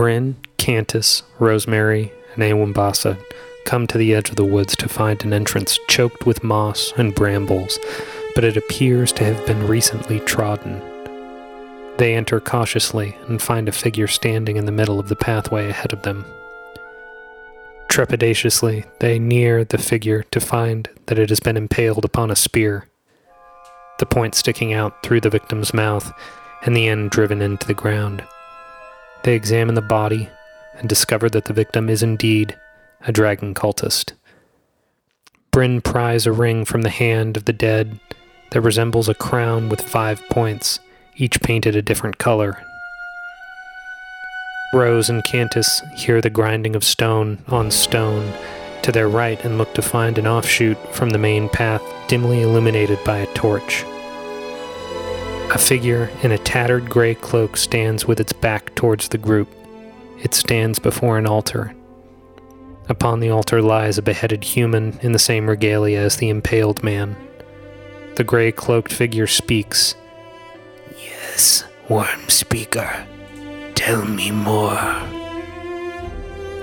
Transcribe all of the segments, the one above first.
Bryn, Cantus, Rosemary, and Awambasa come to the edge of the woods to find an entrance choked with moss and brambles, but it appears to have been recently trodden. They enter cautiously and find a figure standing in the middle of the pathway ahead of them. Trepidatiously, they near the figure to find that it has been impaled upon a spear, the point sticking out through the victim's mouth and the end driven into the ground. They examine the body and discover that the victim is indeed a dragon cultist. Bryn pries a ring from the hand of the dead that resembles a crown with five points each painted a different color. Rose and Cantus hear the grinding of stone on stone to their right and look to find an offshoot from the main path dimly illuminated by a torch. A figure in a tattered gray cloak stands with its back towards the group. It stands before an altar. Upon the altar lies a beheaded human in the same regalia as the impaled man. The gray cloaked figure speaks Yes, Worm Speaker. Tell me more.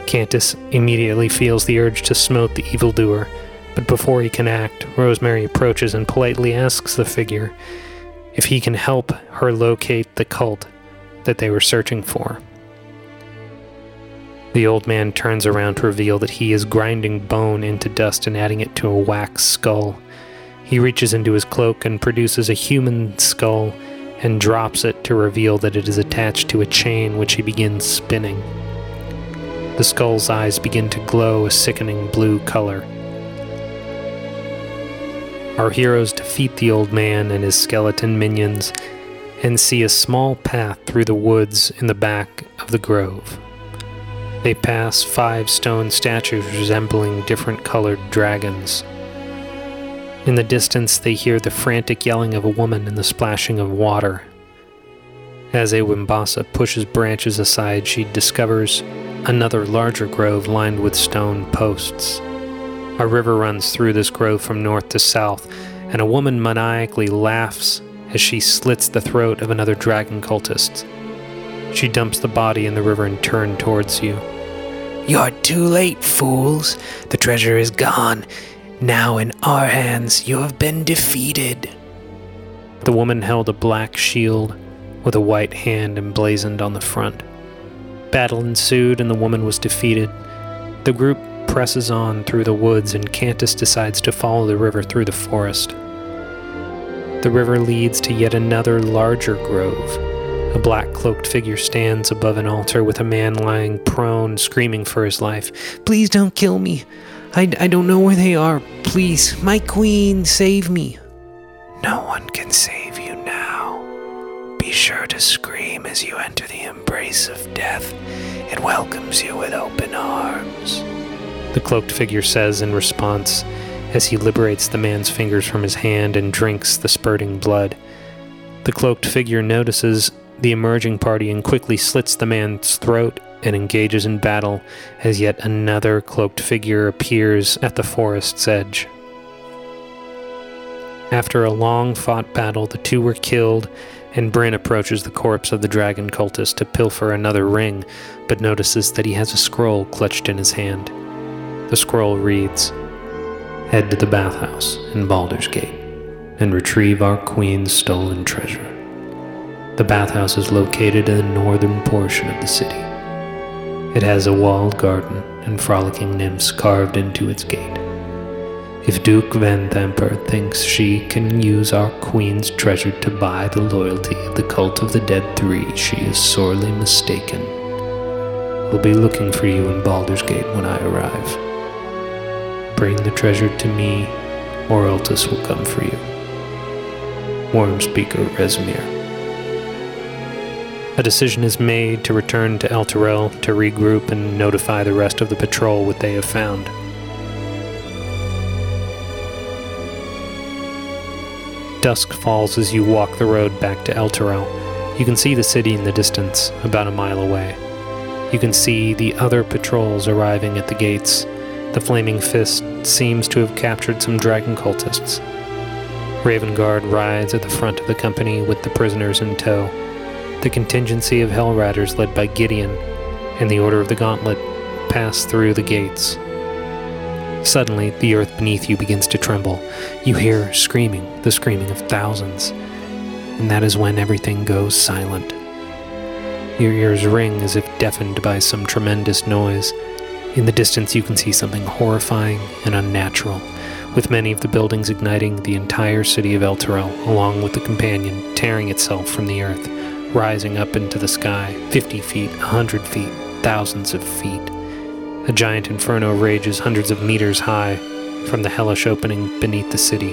Cantus immediately feels the urge to smote the evildoer, but before he can act, Rosemary approaches and politely asks the figure if he can help her locate the cult that they were searching for. The old man turns around to reveal that he is grinding bone into dust and adding it to a wax skull. He reaches into his cloak and produces a human skull and drops it to reveal that it is attached to a chain which he begins spinning. The skull's eyes begin to glow a sickening blue color. Our heroes defeat the old man and his skeleton minions and see a small path through the woods in the back of the grove. They pass five stone statues resembling different colored dragons. In the distance, they hear the frantic yelling of a woman and the splashing of water. As Awambasa pushes branches aside, she discovers another larger grove lined with stone posts. A river runs through this grove from north to south, and a woman maniacally laughs as she slits the throat of another dragon cultist. She dumps the body in the river and turns towards you. You're too late, fools. The treasure is gone, now in our hands, you have been defeated. The woman held a black shield with a white hand emblazoned on the front. Battle ensued and the woman was defeated. The group presses on through the woods and Cantus decides to follow the river through the forest. The river leads to yet another larger grove. A black cloaked figure stands above an altar with a man lying prone, screaming for his life. Please don't kill me. I, I don't know where they are. Please, my queen, save me. No one can save you now. Be sure to scream as you enter the embrace of death. It welcomes you with open arms. The cloaked figure says in response as he liberates the man's fingers from his hand and drinks the spurting blood. The cloaked figure notices the emerging party and quickly slits the man's throat and engages in battle as yet another cloaked figure appears at the forest's edge. After a long fought battle, the two were killed, and Bryn approaches the corpse of the dragon cultist to pilfer another ring, but notices that he has a scroll clutched in his hand. The scroll reads Head to the bathhouse in Baldur's Gate and retrieve our queen's stolen treasure. The bathhouse is located in the northern portion of the city. It has a walled garden and frolicking nymphs carved into its gate. If Duke Vanthampur thinks she can use our queen's treasure to buy the loyalty of the cult of the dead three, she is sorely mistaken. We'll be looking for you in Baldur's Gate when I arrive. Bring the treasure to me, or Altus will come for you. Worm Speaker Resmir. A decision is made to return to Elturel to regroup and notify the rest of the patrol what they have found. Dusk falls as you walk the road back to Elturel. You can see the city in the distance, about a mile away. You can see the other patrols arriving at the gates. The Flaming Fist seems to have captured some dragon cultists. Ravengard rides at the front of the company with the prisoners in tow the contingency of Hell Riders led by Gideon and the Order of the Gauntlet pass through the gates. Suddenly, the earth beneath you begins to tremble. You hear screaming, the screaming of thousands, and that is when everything goes silent. Your ears ring as if deafened by some tremendous noise. In the distance, you can see something horrifying and unnatural, with many of the buildings igniting the entire city of El Elturel, along with the companion tearing itself from the earth, rising up into the sky, 50 feet, 100 feet, thousands of feet. A giant inferno rages hundreds of meters high from the hellish opening beneath the city.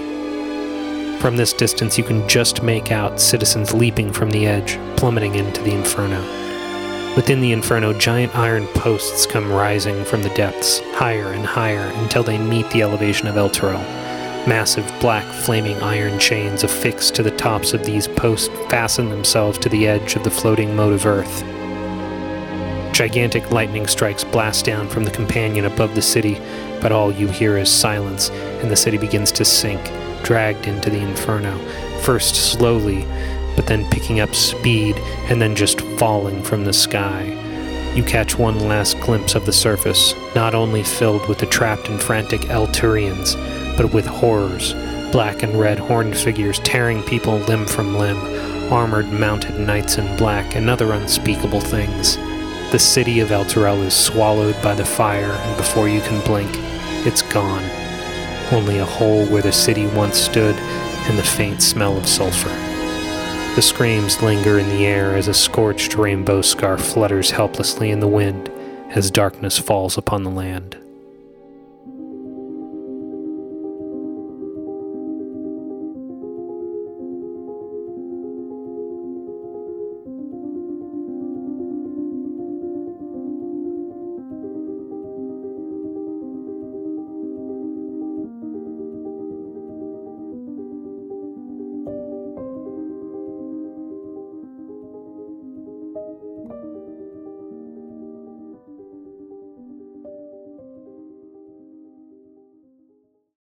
From this distance, you can just make out citizens leaping from the edge, plummeting into the inferno. Within the inferno, giant iron posts come rising from the depths, higher and higher, until they meet the elevation of El Elturel. Massive black flaming iron chains affixed to the tops of these posts fasten themselves to the edge of the floating mote of earth. Gigantic lightning strikes blast down from the companion above the city, but all you hear is silence, and the city begins to sink dragged into the inferno, first slowly, but then picking up speed and then just falling from the sky. You catch one last glimpse of the surface, not only filled with the trapped and frantic Elturians, but with horrors, black and red horned figures tearing people limb from limb, armored mounted knights in black, and other unspeakable things. The city of Elturel is swallowed by the fire, and before you can blink, it's gone only a hole where the city once stood and the faint smell of sulfur. The screams linger in the air as a scorched rainbow scarf flutters helplessly in the wind as darkness falls upon the land.